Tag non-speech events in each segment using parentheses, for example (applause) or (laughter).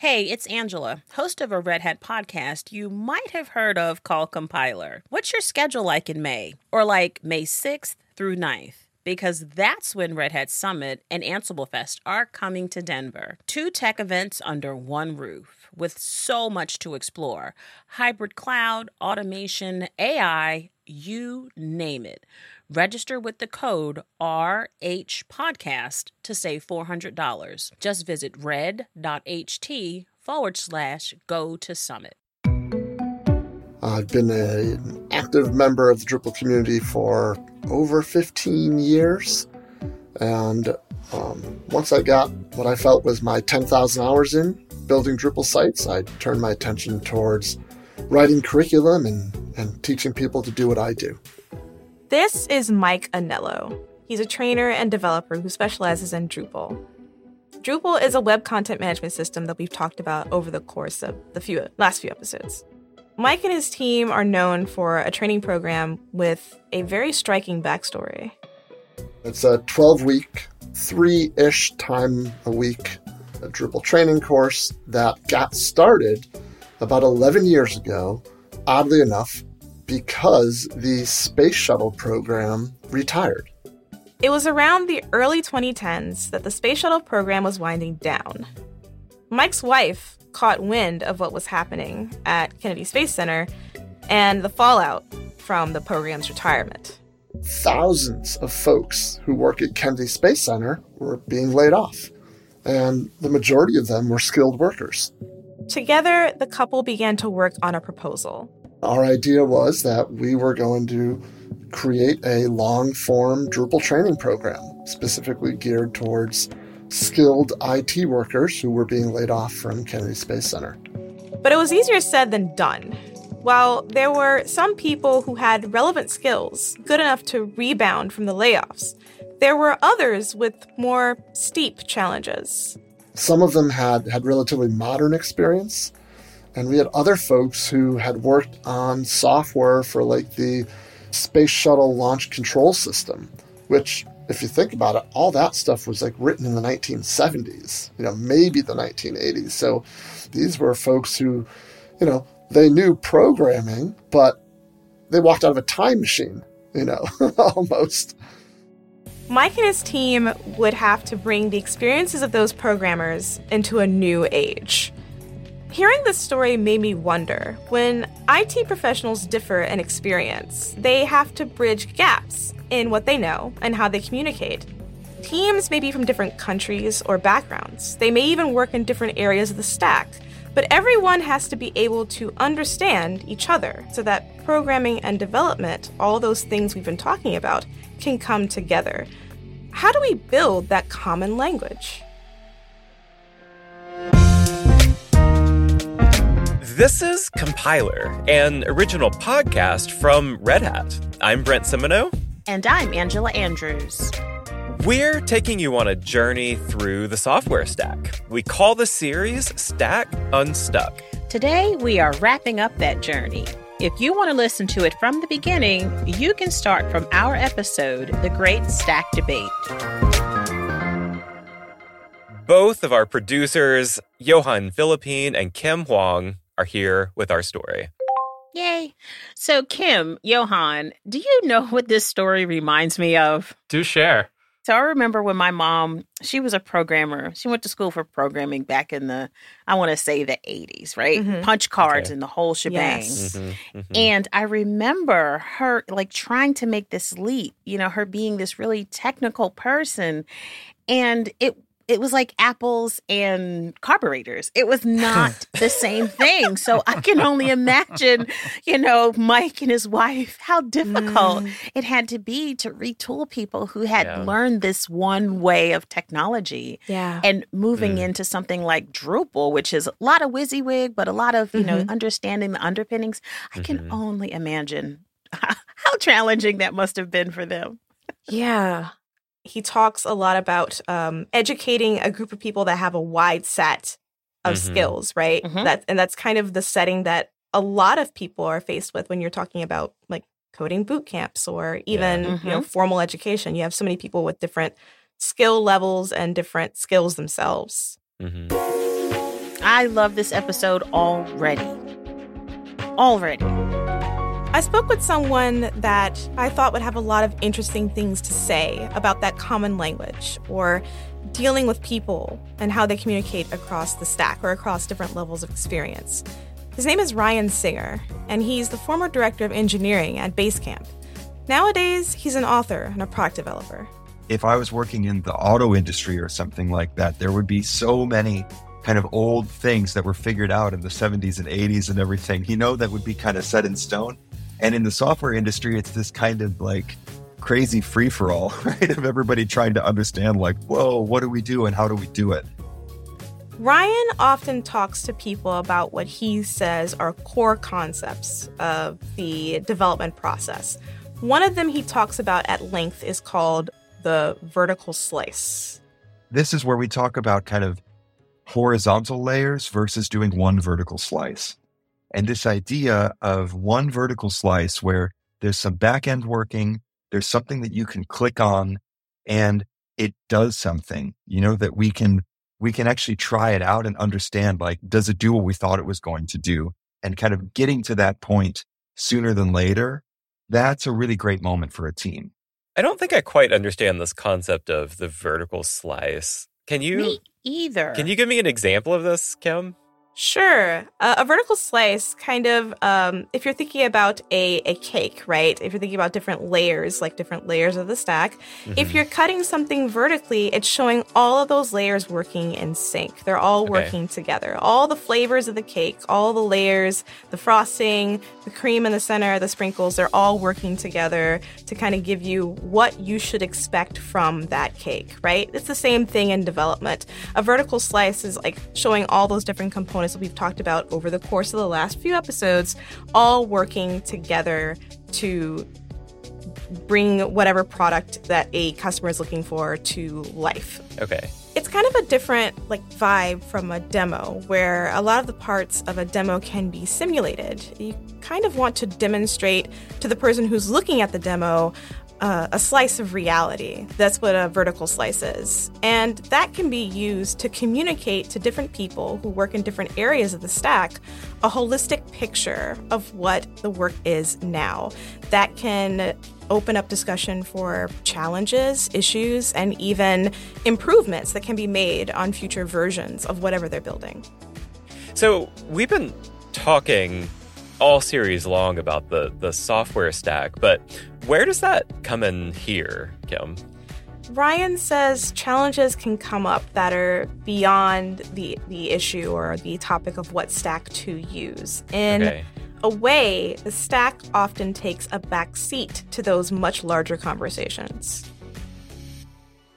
Hey, it's Angela, host of a Red Hat podcast you might have heard of called Compiler. What's your schedule like in May? Or like May 6th through 9th? Because that's when Red Hat Summit and Ansible Fest are coming to Denver. Two tech events under one roof with so much to explore hybrid cloud, automation, AI, you name it. Register with the code RH Podcast to save $400. Just visit red.ht forward slash go to summit. I've been an active member of the Drupal community for over 15 years. And um, once I got what I felt was my 10,000 hours in building Drupal sites, I turned my attention towards writing curriculum and, and teaching people to do what I do. This is Mike Anello. He's a trainer and developer who specializes in Drupal. Drupal is a web content management system that we've talked about over the course of the few last few episodes. Mike and his team are known for a training program with a very striking backstory. It's a 12 week, three ish time a week a Drupal training course that got started about 11 years ago, oddly enough, because the Space Shuttle program retired. It was around the early 2010s that the Space Shuttle program was winding down. Mike's wife caught wind of what was happening at Kennedy Space Center and the fallout from the program's retirement. Thousands of folks who work at Kennedy Space Center were being laid off, and the majority of them were skilled workers. Together, the couple began to work on a proposal. Our idea was that we were going to create a long form Drupal training program specifically geared towards skilled IT workers who were being laid off from Kennedy Space Center. But it was easier said than done. While there were some people who had relevant skills, good enough to rebound from the layoffs, there were others with more steep challenges. Some of them had, had relatively modern experience, and we had other folks who had worked on software for like the Space Shuttle Launch Control System, which, if you think about it, all that stuff was like written in the 1970s, you know, maybe the 1980s. So these were folks who, you know, they knew programming, but they walked out of a time machine, you know, (laughs) almost. Mike and his team would have to bring the experiences of those programmers into a new age. Hearing this story made me wonder when IT professionals differ in experience, they have to bridge gaps in what they know and how they communicate. Teams may be from different countries or backgrounds, they may even work in different areas of the stack, but everyone has to be able to understand each other so that programming and development, all those things we've been talking about, can come together. How do we build that common language? This is Compiler, an original podcast from Red Hat. I'm Brent Simoneau. And I'm Angela Andrews. We're taking you on a journey through the software stack. We call the series Stack Unstuck. Today, we are wrapping up that journey. If you want to listen to it from the beginning, you can start from our episode, The Great Stack Debate. Both of our producers, Johan Philippine and Kim Huang, are here with our story. Yay. So, Kim, Johan, do you know what this story reminds me of? Do share. So, I remember when my mom, she was a programmer. She went to school for programming back in the, I want to say the 80s, right? Mm-hmm. Punch cards okay. and the whole shebang. Yes. Mm-hmm, mm-hmm. And I remember her like trying to make this leap, you know, her being this really technical person. And it it was like apples and carburetors. It was not (laughs) the same thing. So I can only imagine, you know, Mike and his wife, how difficult mm. it had to be to retool people who had yeah. learned this one way of technology. Yeah. And moving mm. into something like Drupal, which is a lot of WYSIWYG, but a lot of, you mm-hmm. know, understanding the underpinnings. I can mm-hmm. only imagine (laughs) how challenging that must have been for them. Yeah he talks a lot about um, educating a group of people that have a wide set of mm-hmm. skills, right? Mm-hmm. That and that's kind of the setting that a lot of people are faced with when you're talking about like coding boot camps or even yeah. mm-hmm. you know mm-hmm. formal education. You have so many people with different skill levels and different skills themselves. Mm-hmm. I love this episode already. Already. I spoke with someone that I thought would have a lot of interesting things to say about that common language or dealing with people and how they communicate across the stack or across different levels of experience. His name is Ryan Singer, and he's the former director of engineering at Basecamp. Nowadays, he's an author and a product developer. If I was working in the auto industry or something like that, there would be so many kind of old things that were figured out in the 70s and 80s and everything. You know, that would be kind of set in stone. And in the software industry, it's this kind of like crazy free for all, (laughs) right? Of everybody trying to understand, like, whoa, what do we do and how do we do it? Ryan often talks to people about what he says are core concepts of the development process. One of them he talks about at length is called the vertical slice. This is where we talk about kind of horizontal layers versus doing one vertical slice. And this idea of one vertical slice where there's some back end working, there's something that you can click on and it does something, you know, that we can we can actually try it out and understand like, does it do what we thought it was going to do? And kind of getting to that point sooner than later, that's a really great moment for a team. I don't think I quite understand this concept of the vertical slice. Can you Me either? Can you give me an example of this, Kim? Sure. Uh, a vertical slice, kind of, um, if you're thinking about a, a cake, right? If you're thinking about different layers, like different layers of the stack, mm-hmm. if you're cutting something vertically, it's showing all of those layers working in sync. They're all okay. working together. All the flavors of the cake, all the layers, the frosting, the cream in the center, the sprinkles, they're all working together to kind of give you what you should expect from that cake, right? It's the same thing in development. A vertical slice is like showing all those different components that we've talked about over the course of the last few episodes, all working together to bring whatever product that a customer is looking for to life. Okay. It's kind of a different like vibe from a demo where a lot of the parts of a demo can be simulated. You kind of want to demonstrate to the person who's looking at the demo uh, a slice of reality. That's what a vertical slice is. And that can be used to communicate to different people who work in different areas of the stack a holistic picture of what the work is now. That can open up discussion for challenges, issues, and even improvements that can be made on future versions of whatever they're building. So, we've been talking all series long about the the software stack, but where does that come in here, Kim? Ryan says challenges can come up that are beyond the the issue or the topic of what stack to use. In okay. a way, the stack often takes a back seat to those much larger conversations.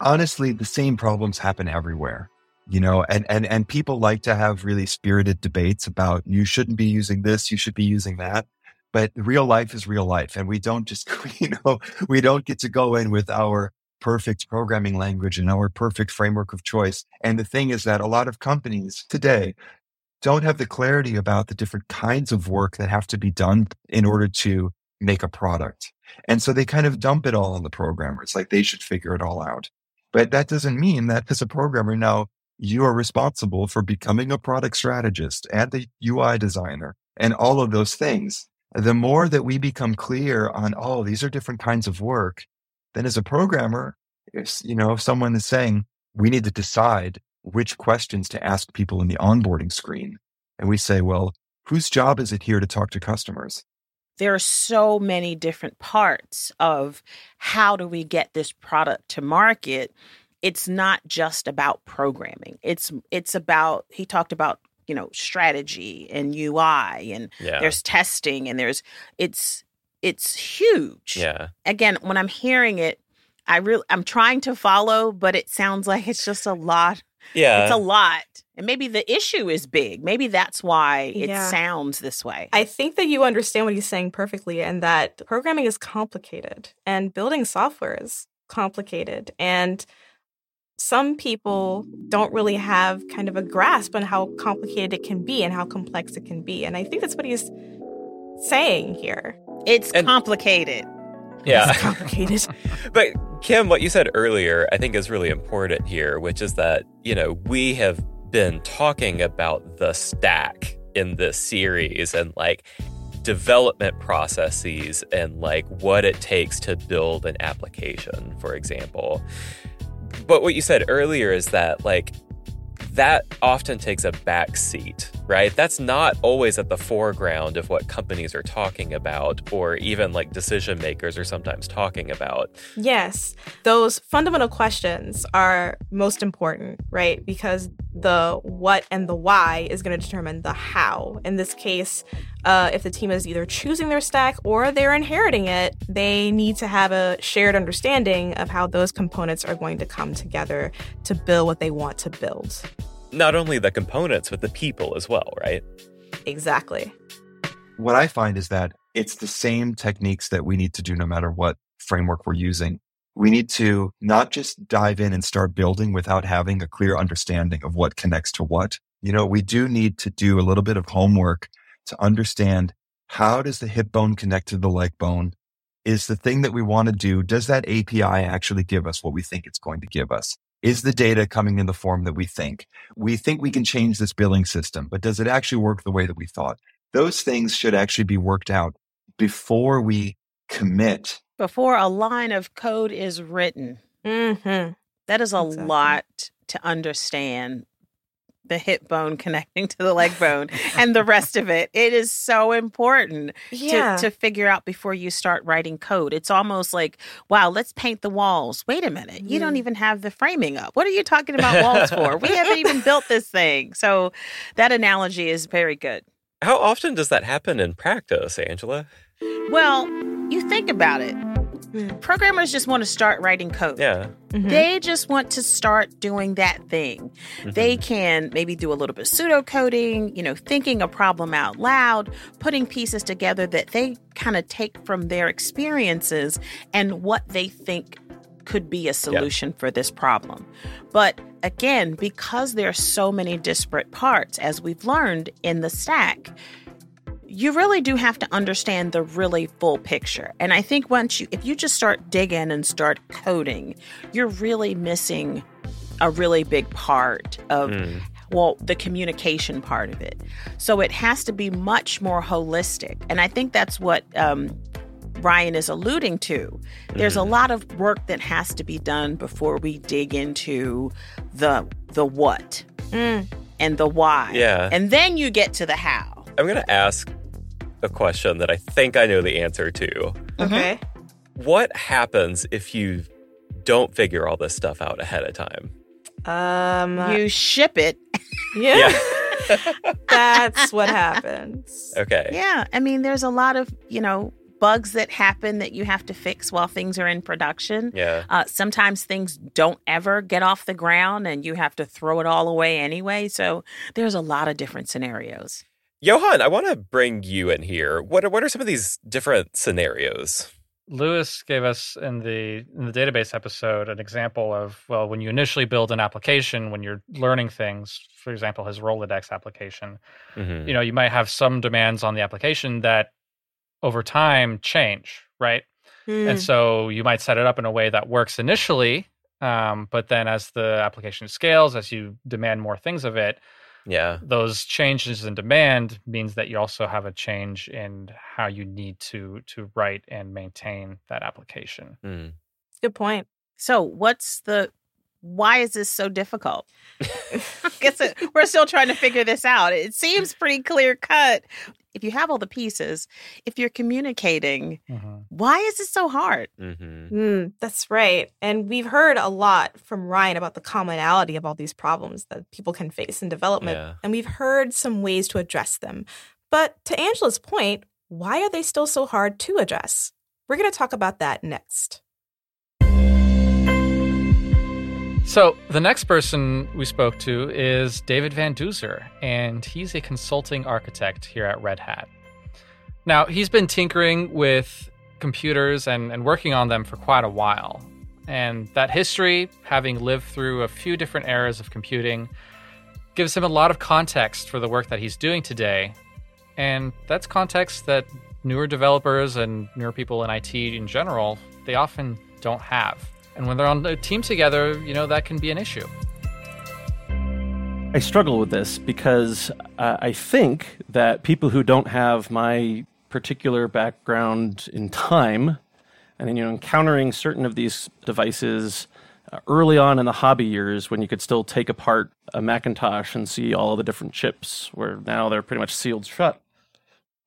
Honestly, the same problems happen everywhere you know and and and people like to have really spirited debates about you shouldn't be using this you should be using that. But real life is real life and we don't just (laughs) you know we don't get to go in with our perfect programming language and our perfect framework of choice. And the thing is that a lot of companies today don't have the clarity about the different kinds of work that have to be done in order to make a product. And so they kind of dump it all on the programmers like they should figure it all out. But that doesn't mean that as a programmer now you are responsible for becoming a product strategist and the UI designer and all of those things. The more that we become clear on, oh, these are different kinds of work, then as a programmer, if, you know, if someone is saying we need to decide which questions to ask people in the onboarding screen, and we say, well, whose job is it here to talk to customers? There are so many different parts of how do we get this product to market it's not just about programming. It's it's about he talked about you know strategy and UI and yeah. there's testing and there's it's it's huge. Yeah. Again, when I'm hearing it, I really I'm trying to follow, but it sounds like it's just a lot. Yeah. It's a lot. And maybe the issue is big. Maybe that's why it yeah. sounds this way. I think that you understand what he's saying perfectly and that programming is complicated and building software is complicated and some people don't really have kind of a grasp on how complicated it can be and how complex it can be. And I think that's what he's saying here. It's and, complicated. Yeah. It's complicated. (laughs) but Kim, what you said earlier, I think is really important here, which is that, you know, we have been talking about the stack in this series and like development processes and like what it takes to build an application, for example. But what you said earlier is that like that often takes a back seat, right? That's not always at the foreground of what companies are talking about, or even like decision makers are sometimes talking about. Yes, those fundamental questions are most important, right? Because the what and the why is going to determine the how. In this case, uh, if the team is either choosing their stack or they're inheriting it, they need to have a shared understanding of how those components are going to come together to build what they want to build. Not only the components, but the people as well, right? Exactly. What I find is that it's the same techniques that we need to do no matter what framework we're using. We need to not just dive in and start building without having a clear understanding of what connects to what. You know, we do need to do a little bit of homework to understand how does the hip bone connect to the leg bone? Is the thing that we want to do, does that API actually give us what we think it's going to give us? Is the data coming in the form that we think? We think we can change this billing system, but does it actually work the way that we thought? Those things should actually be worked out before we commit. Before a line of code is written. Mm-hmm. That is a exactly. lot to understand the hip bone connecting to the leg bone and the rest of it. It is so important yeah. to, to figure out before you start writing code. It's almost like, wow, let's paint the walls. Wait a minute. You don't mm. even have the framing up. What are you talking about (laughs) walls for? we haven't even built this thing. So that analogy is very good. How often does that happen in practice, Angela? Well, you think about it. Mm. Programmers just want to start writing code. Yeah. Mm-hmm. They just want to start doing that thing. Mm-hmm. They can maybe do a little bit of pseudocoding, you know, thinking a problem out loud, putting pieces together that they kind of take from their experiences and what they think could be a solution yeah. for this problem. But again, because there are so many disparate parts, as we've learned in the stack, you really do have to understand the really full picture. And I think once you, if you just start digging and start coding, you're really missing a really big part of, mm. well, the communication part of it. So it has to be much more holistic. And I think that's what um, Ryan is alluding to. There's mm. a mm-hmm. lot of work that has to be done before we dig into the the what mm. and the why. Yeah. And then you get to the how. I'm going to ask a question that I think I know the answer to. Okay. What happens if you don't figure all this stuff out ahead of time? Um, you ship it. (laughs) Yeah. yeah. (laughs) That's what happens. Okay. Yeah. I mean, there's a lot of, you know, bugs that happen that you have to fix while things are in production. Yeah. Uh, sometimes things don't ever get off the ground and you have to throw it all away anyway. So there's a lot of different scenarios. Johan, I want to bring you in here. What are, what are some of these different scenarios? Lewis gave us in the in the database episode an example of well, when you initially build an application, when you're learning things, for example, his Rolodex application, mm-hmm. you know, you might have some demands on the application that over time change, right? Mm. And so you might set it up in a way that works initially, um, but then as the application scales, as you demand more things of it, yeah. those changes in demand means that you also have a change in how you need to to write and maintain that application. Mm. good point. So what's the why is this so difficult? (laughs) (laughs) I guess it, we're still trying to figure this out. It seems pretty clear cut. If you have all the pieces, if you're communicating, mm-hmm. why is it so hard? Mm-hmm. Mm, that's right. And we've heard a lot from Ryan about the commonality of all these problems that people can face in development. Yeah. And we've heard some ways to address them. But to Angela's point, why are they still so hard to address? We're going to talk about that next. So, the next person we spoke to is David Van Duzer, and he's a consulting architect here at Red Hat. Now, he's been tinkering with computers and, and working on them for quite a while. And that history, having lived through a few different eras of computing, gives him a lot of context for the work that he's doing today. And that's context that newer developers and newer people in IT in general, they often don't have. And when they're on a team together, you know, that can be an issue. I struggle with this because uh, I think that people who don't have my particular background in time and you know encountering certain of these devices uh, early on in the hobby years when you could still take apart a Macintosh and see all the different chips where now they're pretty much sealed shut.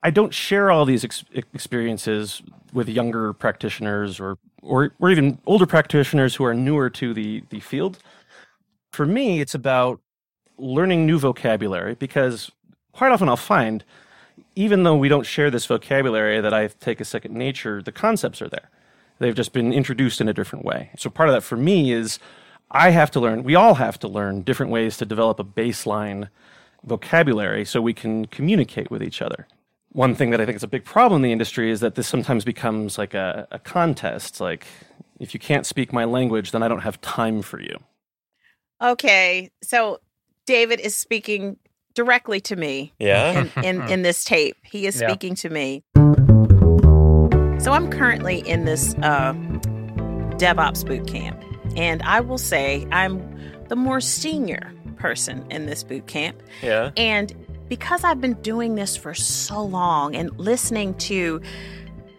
I don't share all these ex- experiences with younger practitioners or, or or even older practitioners who are newer to the the field. For me, it's about learning new vocabulary because quite often I'll find, even though we don't share this vocabulary that I take a second nature, the concepts are there. They've just been introduced in a different way. So part of that for me is I have to learn, we all have to learn different ways to develop a baseline vocabulary so we can communicate with each other. One thing that I think is a big problem in the industry is that this sometimes becomes like a, a contest. Like, if you can't speak my language, then I don't have time for you. Okay. So David is speaking directly to me. Yeah. In, in, in this tape, he is (laughs) Yeah. speaking to me. So I'm currently in this uh, DevOps boot camp, and I will say I'm the more senior person in this boot camp. Yeah. And because I've been doing this for so long and listening to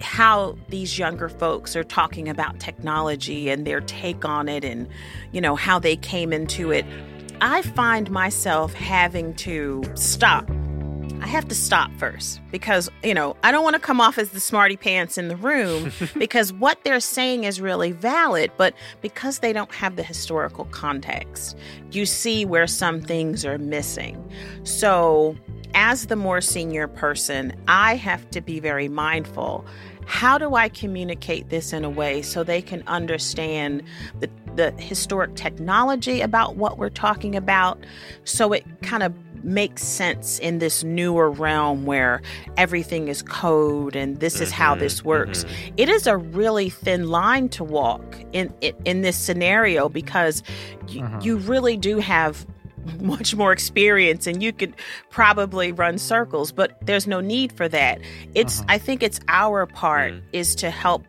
how these younger folks are talking about technology and their take on it and you know how they came into it I find myself having to stop I have to stop first because, you know, I don't want to come off as the smarty pants in the room (laughs) because what they're saying is really valid, but because they don't have the historical context, you see where some things are missing. So, as the more senior person, I have to be very mindful. How do I communicate this in a way so they can understand the, the historic technology about what we're talking about so it kind of makes sense in this newer realm where everything is code and this is how mm-hmm, this works. Mm-hmm. It is a really thin line to walk in in, in this scenario because you, mm-hmm. you really do have (laughs) much more experience and you could probably run circles but there's no need for that. It's uh-huh. i think it's our part mm. is to help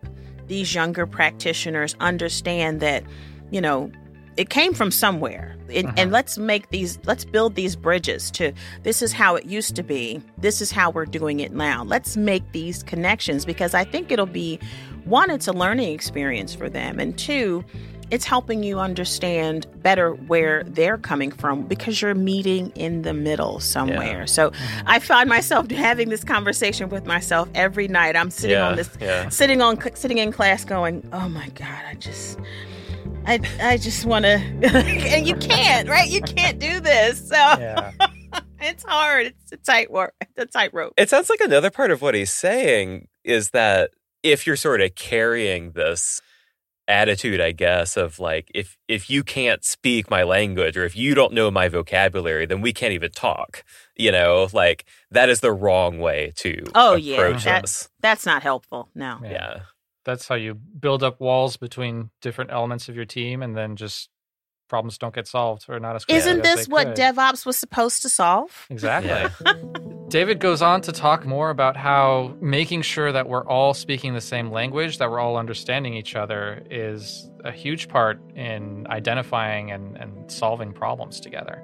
these younger practitioners understand that you know it came from somewhere and, and uh-huh. let's make these let's build these bridges to this is how it used to be this is how we're doing it now let's make these connections because i think it'll be one it's a learning experience for them and two it's helping you understand better where they're coming from because you're meeting in the middle somewhere. So mm-hmm. I find myself (laughs) having this conversation with myself every night. I'm sitting Yeah, on this, yeah. sitting on, sitting in class, going, "Oh my god, I just." I, I just want to, (laughs) and you can't, right? You can't do this. So Yeah. (laughs) it's hard. It's a tight work, it's a tightrope. It sounds like another part of what he's saying is that if you're sort of carrying this attitude, I guess, of like if if you can't speak my language or if you don't know my vocabulary, then we can't even talk. You know, like that is the wrong way to Oh yeah, approach that- that's not helpful. No. Yeah. Yeah. That's how you build up walls between different elements of your team, and then just problems don't get solved or not as quickly Isn't as this they what could. DevOps was supposed to solve? Exactly. Yeah. (laughs) David goes on to talk more about how making sure that we're all speaking the same language, that we're all understanding each other, is a huge part in identifying and, and solving problems together.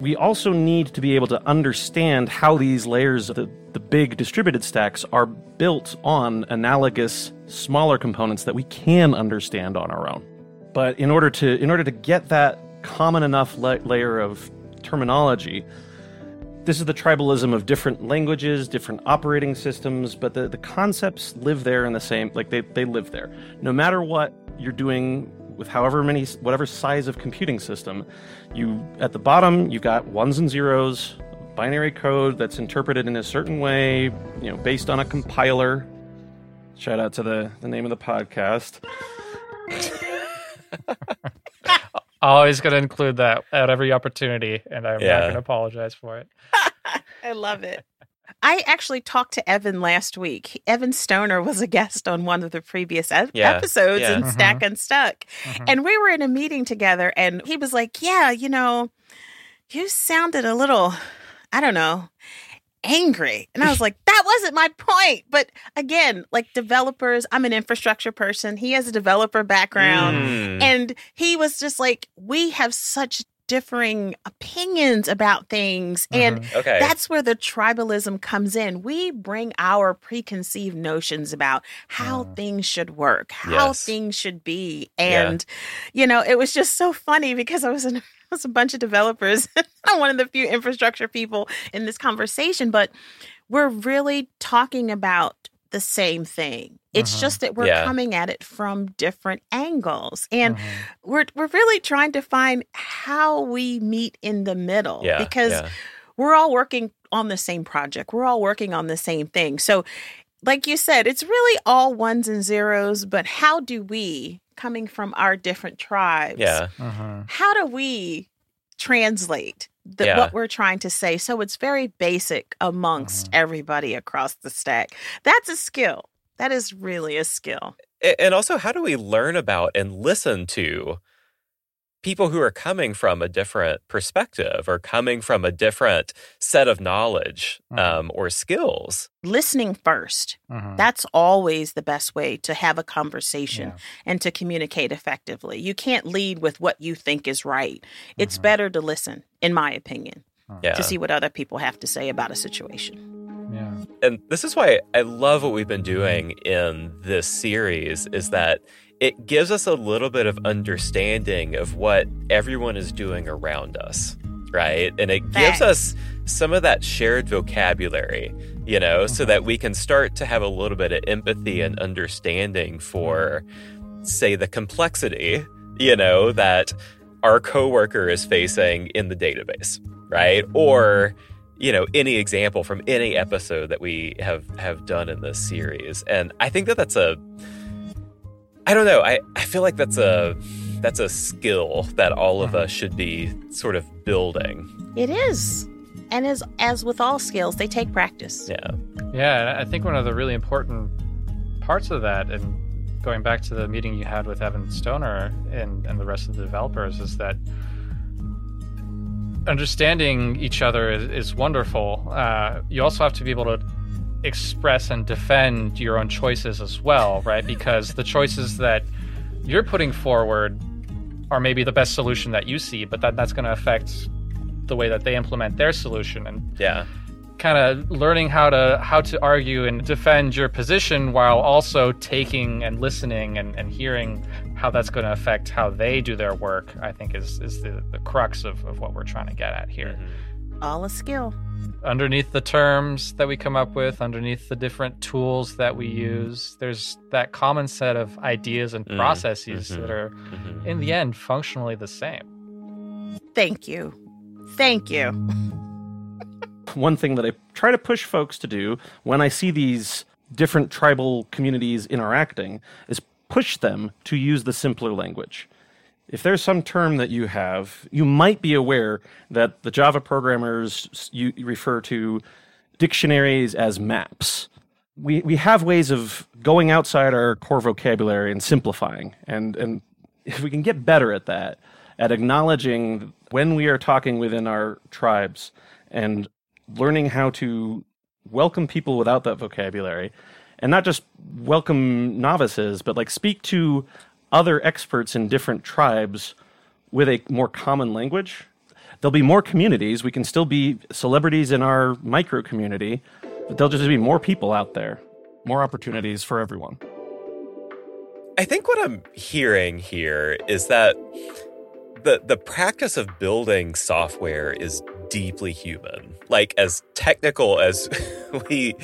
We also need to be able to understand how these layers of the, the big distributed stacks are built on analogous smaller components that we can understand on our own. But in order to in order to get that common enough la- layer of terminology, this is the tribalism of different languages, different operating systems, but the, the concepts live there in the same like they, they live there. No matter what you're doing with however many whatever size of computing system, you at the bottom you've got ones and zeros, binary code that's interpreted in a certain way, you know, based on a compiler. Shout out to the, the name of the podcast. (laughs) Always going to include that at every opportunity, and I'm not going to apologize for it. (laughs) I love it. I actually talked to Evan last week. Evan Stoner was a guest on one of the previous ep- Yeah, episodes yeah. in Stack Unstuck. And we were in a meeting together, and he was like, Yeah, you know, you sounded a little, I don't know, angry. And I was like, That wasn't my point. But again, like developers, I'm an infrastructure person. He has a developer background. Mm. And he was just like, we have such differing opinions about things. And Mm-hmm. Okay. that's where the tribalism comes in. We bring our preconceived notions about how things should work, how Yes. things should be. Yeah. And, you know, it was just so funny because I was in. (laughs) I was a bunch of developers. (laughs) I'm one of the few infrastructure people in this conversation, but we're really talking about the same thing. It's uh-huh. just that we're Yeah. coming at it from different angles. And mm-hmm. we're we're really trying to find how we meet in the middle Yeah, because yeah. we're all working on the same project. We're all working on the same thing. So like you said, it's really all ones and zeros, but how do we coming from our different tribes Yeah. Uh-huh. how do we translate the, Yeah. what we're trying to say so it's very basic amongst mm-hmm. everybody across the stack that's a skill that is really a skill And also, how do we learn about and listen to people who are coming from a different perspective or coming from a different set of knowledge um, or skills? listening 1st Mhm. that's always the best way to have a conversation Yeah. and to communicate effectively you can't lead with what you think is right it's better to listen in my opinion Yeah. to see what other people have to say about a situation Yeah. and this is why I love what we've been doing in this series is that it gives us a little bit of understanding of what everyone is doing around us, right? And it gives Facts. us some of that shared vocabulary, you know, so uh-huh. that we can start to have a little bit of empathy and understanding for say the complexity, you know, that our coworker is facing in the database, right? Or you know any example from any episode that we have have done in this series. And i think that that's a i don't know i i feel like that's a that's a skill that all of mm-hmm. us should be sort of building. It is. And as as with all skills they take practice. Yeah. Yeah, I think one of the really important parts of that, and going back to the meeting you had with Evan Stoner and, and the rest of the developers, is that understanding each other is, is wonderful. Uh, you also have to be able to express and defend your own choices as well, right? Because the choices that you're putting forward are maybe the best solution that you see, but that, that's going to affect the way that they implement their solution. And yeah kind of learning how to how to argue and defend your position while also taking and listening and, and hearing how that's going to affect how they do their work i think is is the, the crux of, of what we're trying to get at here. All a skill. Underneath the terms that we come up with underneath the different tools that we use there's that common set of ideas and Mm, processes mhm, that are mhm. in the end functionally the same. Thank you. Thank you. (laughs) One thing that I try to push folks to do when I see these different tribal communities interacting is push them to use the simpler language. If there's some term that you have, you might be aware that the Java programmers you refer to dictionaries as maps. We, we have ways of going outside our core vocabulary and simplifying. And, and if we can get better at that, at acknowledging when we are talking within our tribes and learning how to welcome people without that vocabulary and not just welcome novices but like speak to other experts in different tribes with a more common language. There'll be more communities. We can still be celebrities in our micro community but there'll just be more people out there more opportunities for everyone. I think what I'm hearing here is that the the practice of building software is deeply human. Like as technical as (laughs) we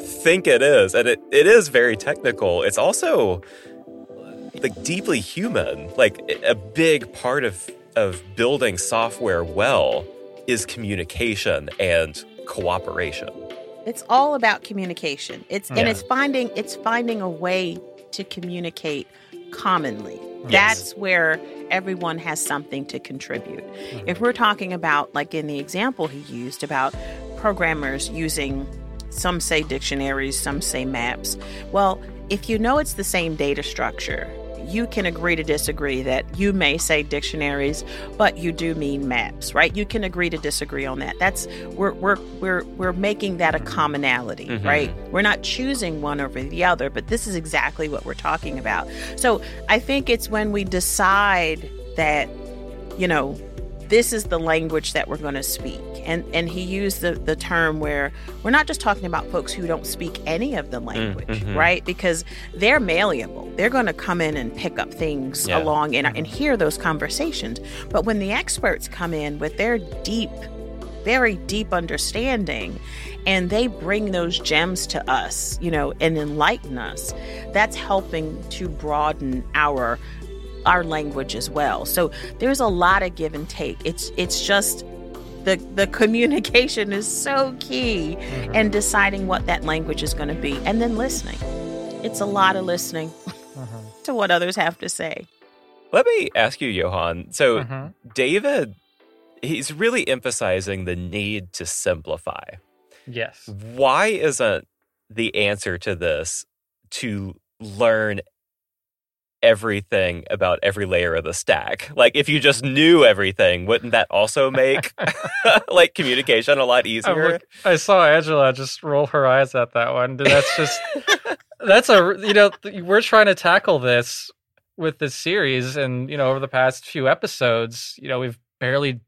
think it is, and it, it is very technical, it's also like deeply human. Like a big part of of building software well is communication and cooperation. It's all about communication. It's and it's finding it's finding a way to communicate commonly. Yes. That's where everyone has something to contribute. Mm-hmm. If we're talking about like in the example he used about programmers using some say dictionaries, some say maps. Well, if you know it's the same data structure, you can agree to disagree that you may say dictionaries, but you do mean maps, right? You can agree to disagree on that. That's we're we're we're we're making that a commonality, Mhm. right? We're not choosing one over the other, but this is exactly what we're talking about. So I think it's when we decide that, you know, this is the language that we're going to speak. And and he used the, the term where we're not just talking about folks who don't speak any of the language, mm-hmm. right? Because they're malleable. They're going to come in and pick up things yeah. along and, and hear those conversations. But when the experts come in with their deep, very deep understanding and they bring those gems to us, you know, and enlighten us, that's helping to broaden our our language as well. So there's a lot of give and take. It's it's just the the communication is so key mm-hmm. and deciding what that language is going to be and then listening. It's a lot of listening mm-hmm. (laughs) to what others have to say. Let me ask you, Johan. So mm-hmm. David he's really emphasizing the need to simplify. Yes. Why isn't the answer to this to learn everything about every layer of the stack. Like if you just knew everything, wouldn't that also make (laughs) like communication a lot easier? Look, I saw Angela just roll her eyes at that one. That's just that's a you know we're trying to tackle this with this series and you know over the past few episodes, you know, we've barely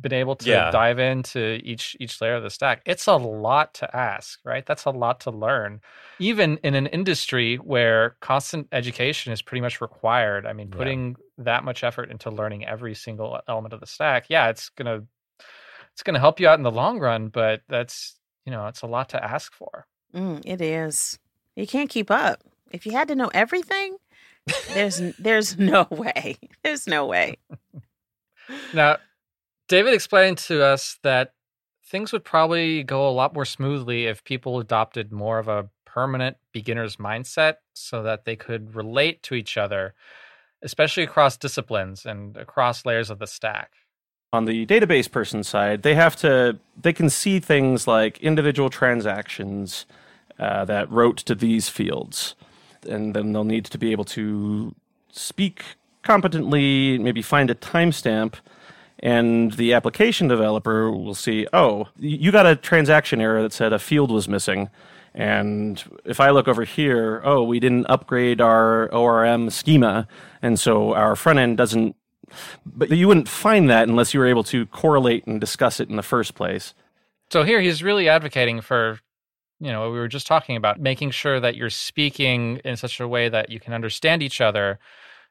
been able to yeah. dive into each each layer of the stack. It's a lot to ask, right? That's a lot to learn. Even in an industry where constant education is pretty much required. I mean, putting yeah. that much effort into learning every single element of the stack, yeah, it's gonna it's gonna help you out in the long run, but that's you know, it's a lot to ask for. Mm, it is. You can't keep up. If you had to know everything, there's there's (laughs) no way. There's no way. (laughs) now, David explained to us that things would probably go a lot more smoothly if people adopted more of a permanent beginner's mindset so that they could relate to each other, especially across disciplines and across layers of the stack. On the database person side, they have to, they can see things like individual transactions uh, that wrote to these fields. And then they'll need to be able to speak competently, maybe find a timestamp and the application developer will see, oh, you got a transaction error that said a field was missing. And if I look over here, oh, we didn't upgrade our ORM schema, and so our front end doesn't. But you wouldn't find that unless you were able to correlate and discuss it in the first place. So here he's really advocating for, you know, we were just talking about making sure that you're speaking in such a way that you can understand each other,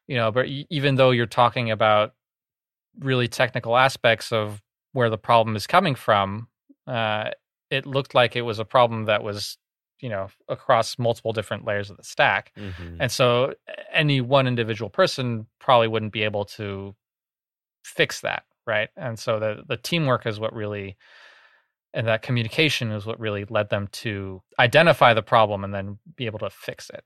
you know, but even though you're talking about really technical aspects of where the problem is coming from, uh, it looked like it was a problem that was, you know, across multiple different layers of the stack. Mm-hmm. And so any one individual person probably wouldn't be able to fix that, right? And so the the teamwork is what really and that communication is what really led them to identify the problem and then be able to fix it.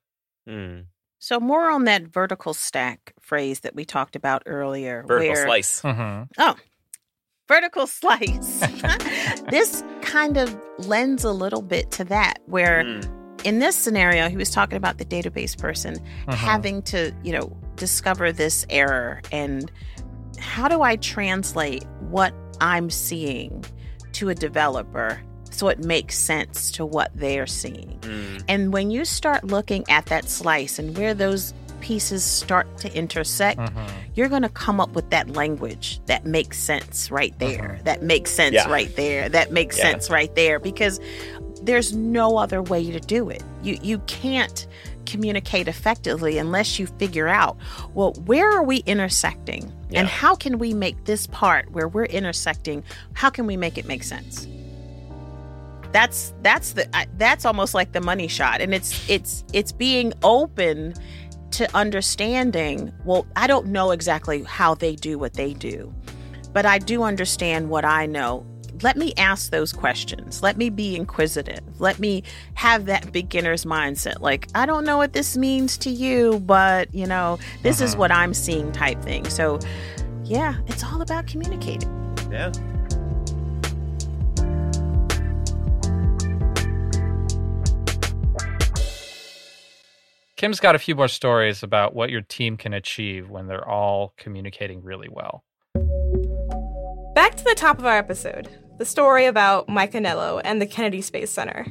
Mm. So more on that vertical stack phrase that we talked about earlier. Vertical where, slice. Mm-hmm. Oh, vertical (laughs) slice. (laughs) this kind of lends a little bit to that, where mm. in this scenario, he was talking about the database person mm-hmm. having to, you know, discover this error and how do I translate what I'm seeing to a developer so it makes sense to what they're seeing. Mm. And when you start looking at that slice and where those pieces start to intersect, mm-hmm. you're going to come up with that language that makes sense right there. Mm-hmm. That makes sense yeah. right there. That makes yeah. sense right there because there's no other way to do it. You you can't communicate effectively unless you figure out, well, where are we intersecting? Yeah. And how can we make this part where we're intersecting, how can we make it make sense? That's that's the that's almost like the money shot. And it's it's it's being open to understanding well i don't know exactly how they do what they do but i do understand what i know. Let me ask those questions. Let me be inquisitive. Let me have that beginner's mindset. Like i don't know what this means to you but you know this uh-huh. is what i'm seeing type thing. So yeah it's all about communicating. Yeah Kim's got a few more stories about what your team can achieve when they're all communicating really well. Back to the top of our episode the story about Mike Anello and the Kennedy Space Center.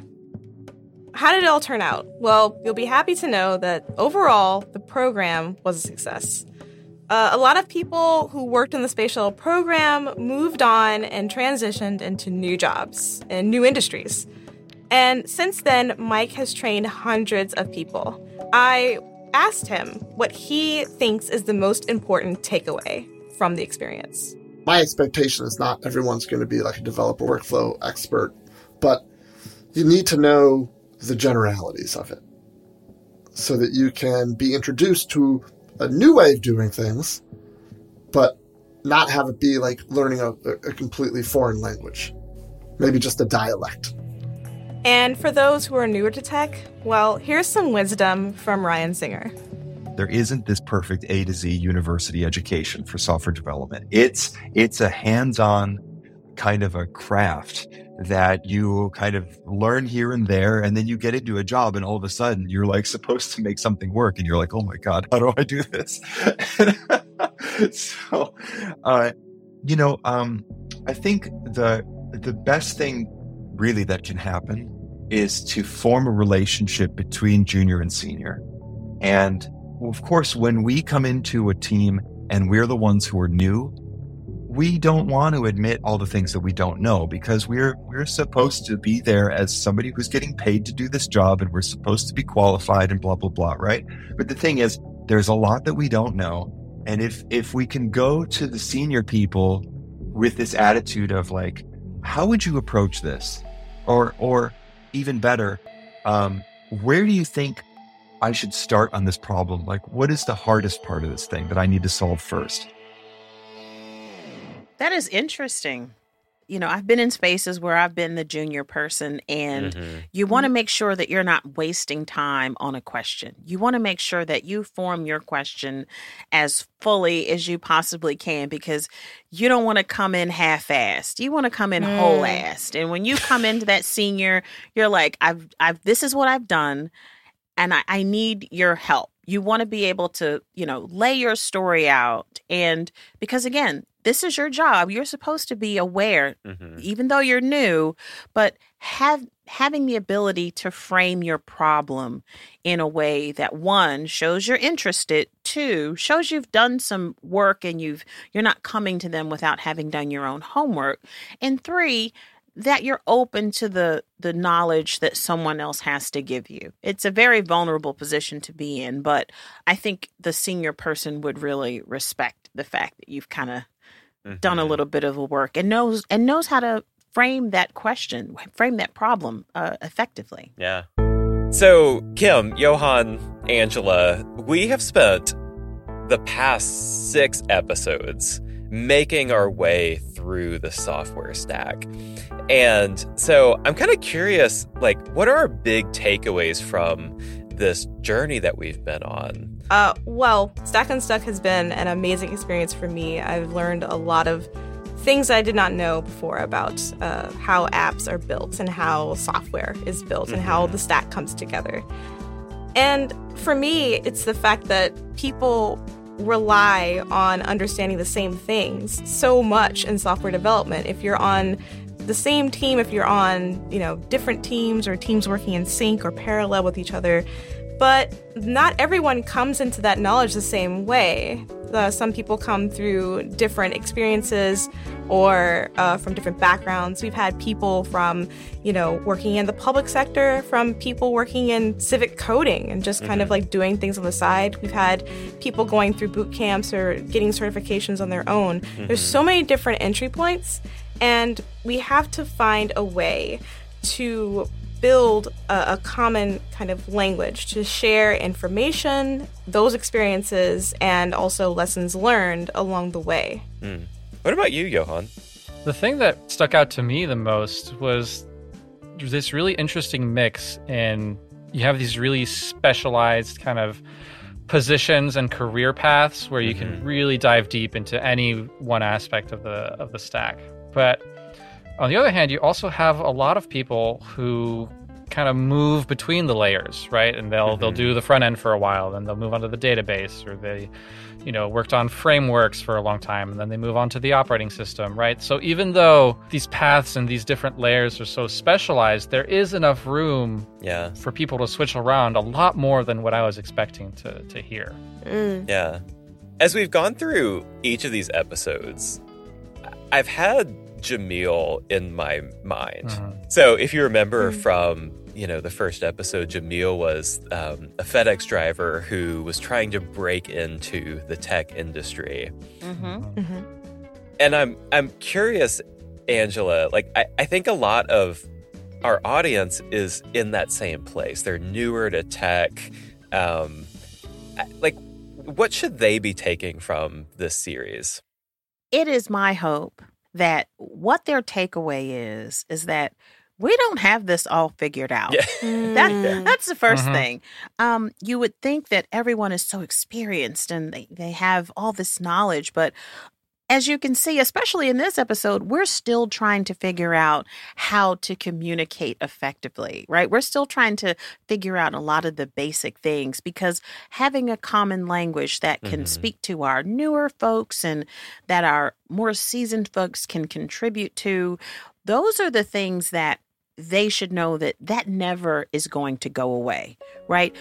How did it all turn out? Well, you'll be happy to know that overall, the program was a success. Uh, a lot of people who worked in the space shuttle program moved on and transitioned into new jobs and new industries. And since then, Mike has trained hundreds of people. I asked him what he thinks is the most important takeaway from the experience. My expectation is not everyone's going to be like a developer workflow expert, but you need to know the generalities of it so that you can be introduced to a new way of doing things, but not have it be like learning a, a completely foreign language, maybe just a dialect. And for those who are newer to tech, well, here's some wisdom from Ryan Singer. There isn't this perfect A to Z university education for software development. It's it's a hands-on kind of a craft that you kind of learn here and there and then you get into a job and all of a sudden you're like supposed to make something work and you're like oh my god how do i do this (laughs) so uh, you know um, i think the the best thing really that can happen is to form a relationship between junior and senior. And of course when we come into a team and we're the ones who are new we don't want to admit all the things that we don't know because we're we're supposed to be there as somebody who's getting paid to do this job and we're supposed to be qualified and blah blah blah right? But the thing is there's a lot that we don't know. And if if we can go to the senior people with this attitude of like how would you approach this? Or or even better um, where do you think i should start on this problem like what is the hardest part of this thing that i need to solve first that is interesting. You know, I've been in spaces where I've been the junior person, and Mhm. you want to make sure that you're not wasting time on a question. You want to make sure that you form your question as fully as you possibly can because you don't want to come in half assed. You want to come in whole assed. And when you come into that senior, you're like, I've, I've, this is what I've done, and I, I need your help. You want to be able to, you know, lay your story out. And because again, this is your job. You're supposed to be aware, Mhm. even though you're new, but have having the ability to frame your problem in a way that one shows you're interested, two shows you've done some work and you've you're not coming to them without having done your own homework, and three that you're open to the the knowledge that someone else has to give you. It's a very vulnerable position to be in, but I think the senior person would really respect the fact that you've kind of done a Mhm. little bit of a work and knows and knows how to frame that question, frame that problem uh, effectively. Yeah. So, Kim, Johan, Angela, we have spent the past six episodes making our way through the software stack. And so I'm kind of curious like, what are our big takeaways from this journey that we've been on? Uh, well, Stack Unstuck has been an amazing experience for me. I've learned a lot of things I did not know before about uh, how apps are built and how software is built and how the stack comes together. And for me, it's the fact that people rely on understanding the same things so much in software development. If you're on the same team, if you're on, you know, different teams or teams working in sync or parallel with each other, but not everyone comes into that knowledge the same way. Uh, some people come through different experiences or uh, from different backgrounds. We've had people from, you know, working in the public sector, from people working in civic coding and just kind of like doing things on the side. We've had people going through boot camps or getting certifications on their own. There's so many different entry points, and we have to find a way to build a, a common kind of language to share information, those experiences, and also lessons learned along the way. Hmm. What about you, Johan? The thing that stuck out to me the most was this really interesting mix in you have these really specialized kind of positions and career paths where you can mm-hmm. really dive deep into any one aspect of the of the stack. But on the other hand, you also have a lot of people who kind of move between the layers, right? And they'll they'll do the front end for a while, then they'll move on to the database, or they, you know, worked on frameworks for a long time, and then they move on to the operating system, right? So even though these paths and these different layers are so specialized, there is enough room Yeah. for people to switch around a lot more than what I was expecting to to hear. Mm. Yeah. as we've gone through each of these episodes, I've had Jamil in my mind. Mm-hmm. So if you remember mm-hmm. from you know the first episode, Jamil was um, a FedEx driver who was trying to break into the tech industry. Mm-hmm. mm-hmm. And I'm I'm curious, Angela. Like I, I think a lot of our audience is in that same place. They're newer to tech. Um, like, what should they be taking from this series? It is my hope that what their takeaway is is that we don't have this all figured out. Yeah. That (laughs) mm. that's the 1st mm-hmm. thing. Um, you would think that everyone is so experienced and they, they have all this knowledge, but as you can see, especially in this episode, we're still trying to figure out how to communicate effectively, right? We're still trying to figure out a lot of the basic things because having a common language that can mm-hmm. speak to our newer folks and that our more seasoned folks can contribute to, those are the things that they should know that that never is going to go away, right?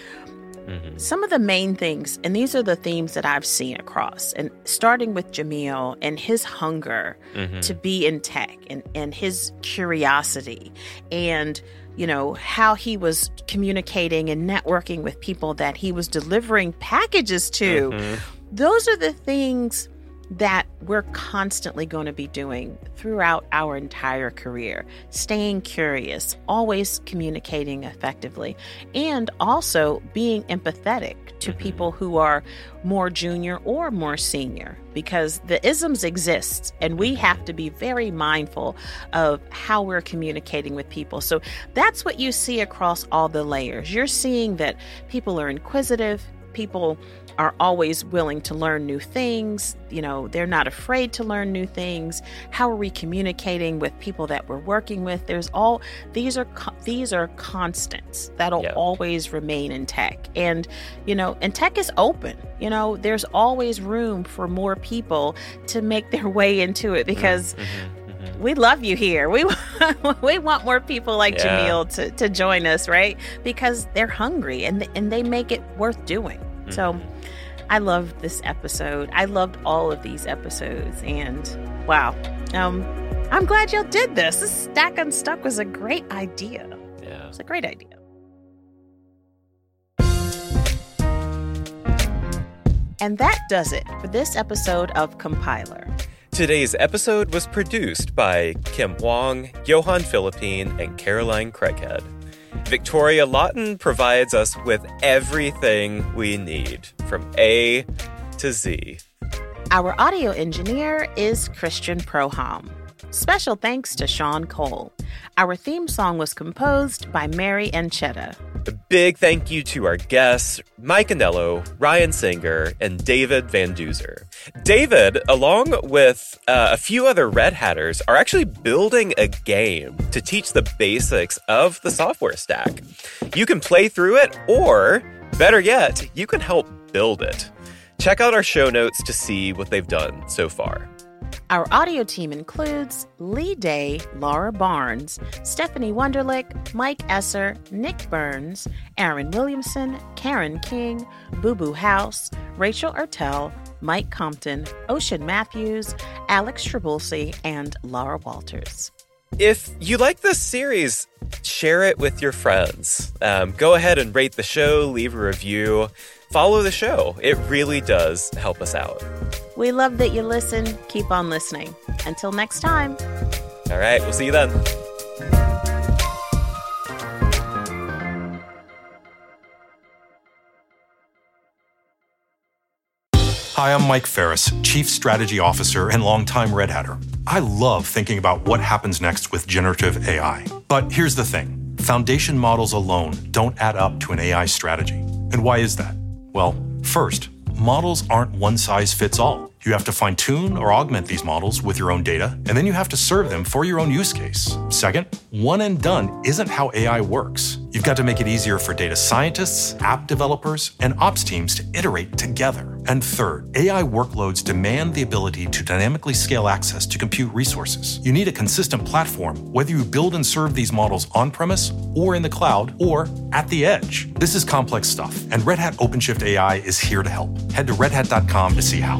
Mm-hmm. Some of the main things, and these are the themes that I've seen across, and starting with Jamil and his hunger mm-hmm. to be in tech and, and his curiosity and you know, how he was communicating and networking with people that he was delivering packages to. Mm-hmm. Those are the things that we're constantly going to be doing throughout our entire career. Staying curious, always communicating effectively, and also being empathetic to mm-hmm. people who are more junior or more senior because the isms exist and we mm-hmm. have to be very mindful of how we're communicating with people. So that's what you see across all the layers. You're seeing that people are inquisitive, people are always willing to learn new things. You know, they're not afraid to learn new things. How are we communicating with people that we're working with? There's all these are these are constants that'll yep. always remain in tech. And you know, and tech is open. You know, there's always room for more people to make their (laughs) way into it because mm-hmm. mm-hmm. we love you here. We (laughs) we want more people like yeah. Jamil to, to join us, right? Because they're hungry and and they make it worth doing. Mm-hmm. So I loved this episode. I loved all of these episodes. And wow. Um, I'm glad y'all did this. This Stack Unstuck was a great idea. Yeah. It's a great idea. And that does it for this episode of Compiler. Today's episode was produced by Kim Huang, Johan Philippine, and Caroline Creaghead. Victoria Lawton provides us with everything we need from A to Z. Our audio engineer is Christian Prohom. Special thanks to Sean Cole. Our theme song was composed by Mary Ancheta. A big thank you to our guests, Mike Anello, Ryan Singer, and David Van Duzer. David, along with uh, a few other Red Hatters, are actually building a game to teach the basics of the software stack. You can play through it, or better yet, you can help build it. Check out our show notes to see what they've done so far. Our audio team includes Lee Day, Laura Barnes, Stephanie Wonderlick, Mike Esser, Nick Burns, Aaron Williamson, Karen King, Boo Boo Howse, Rachel Ertel, Mike Compton, Ocean Matthews, Alex Traboulsi, and Laura Walters. If you like this series, share it with your friends. Um, go ahead and rate the show, leave a review follow the show. It really does help us out. We love that you listen. Keep on listening. Until next time. All right, we'll see you then. Hi, I'm Mike Ferris, Chief Strategy Officer and longtime Red Hatter. I love thinking about what happens next with generative AI. But here's the thing foundation models alone don't add up to an AI strategy. And why is that? Well, first, models aren't one size fits all. You have to fine tune or augment these models with your own data, and then you have to serve them for your own use case. Second, one and done isn't how AI works. You've got to make it easier for data scientists, app developers, and ops teams to iterate together. And third, AI workloads demand the ability to dynamically scale access to compute resources. You need a consistent platform, whether you build and serve these models on premise, or in the cloud, or at the edge. This is complex stuff, and Red Hat OpenShift AI is here to help. Head to redhat.com to see how.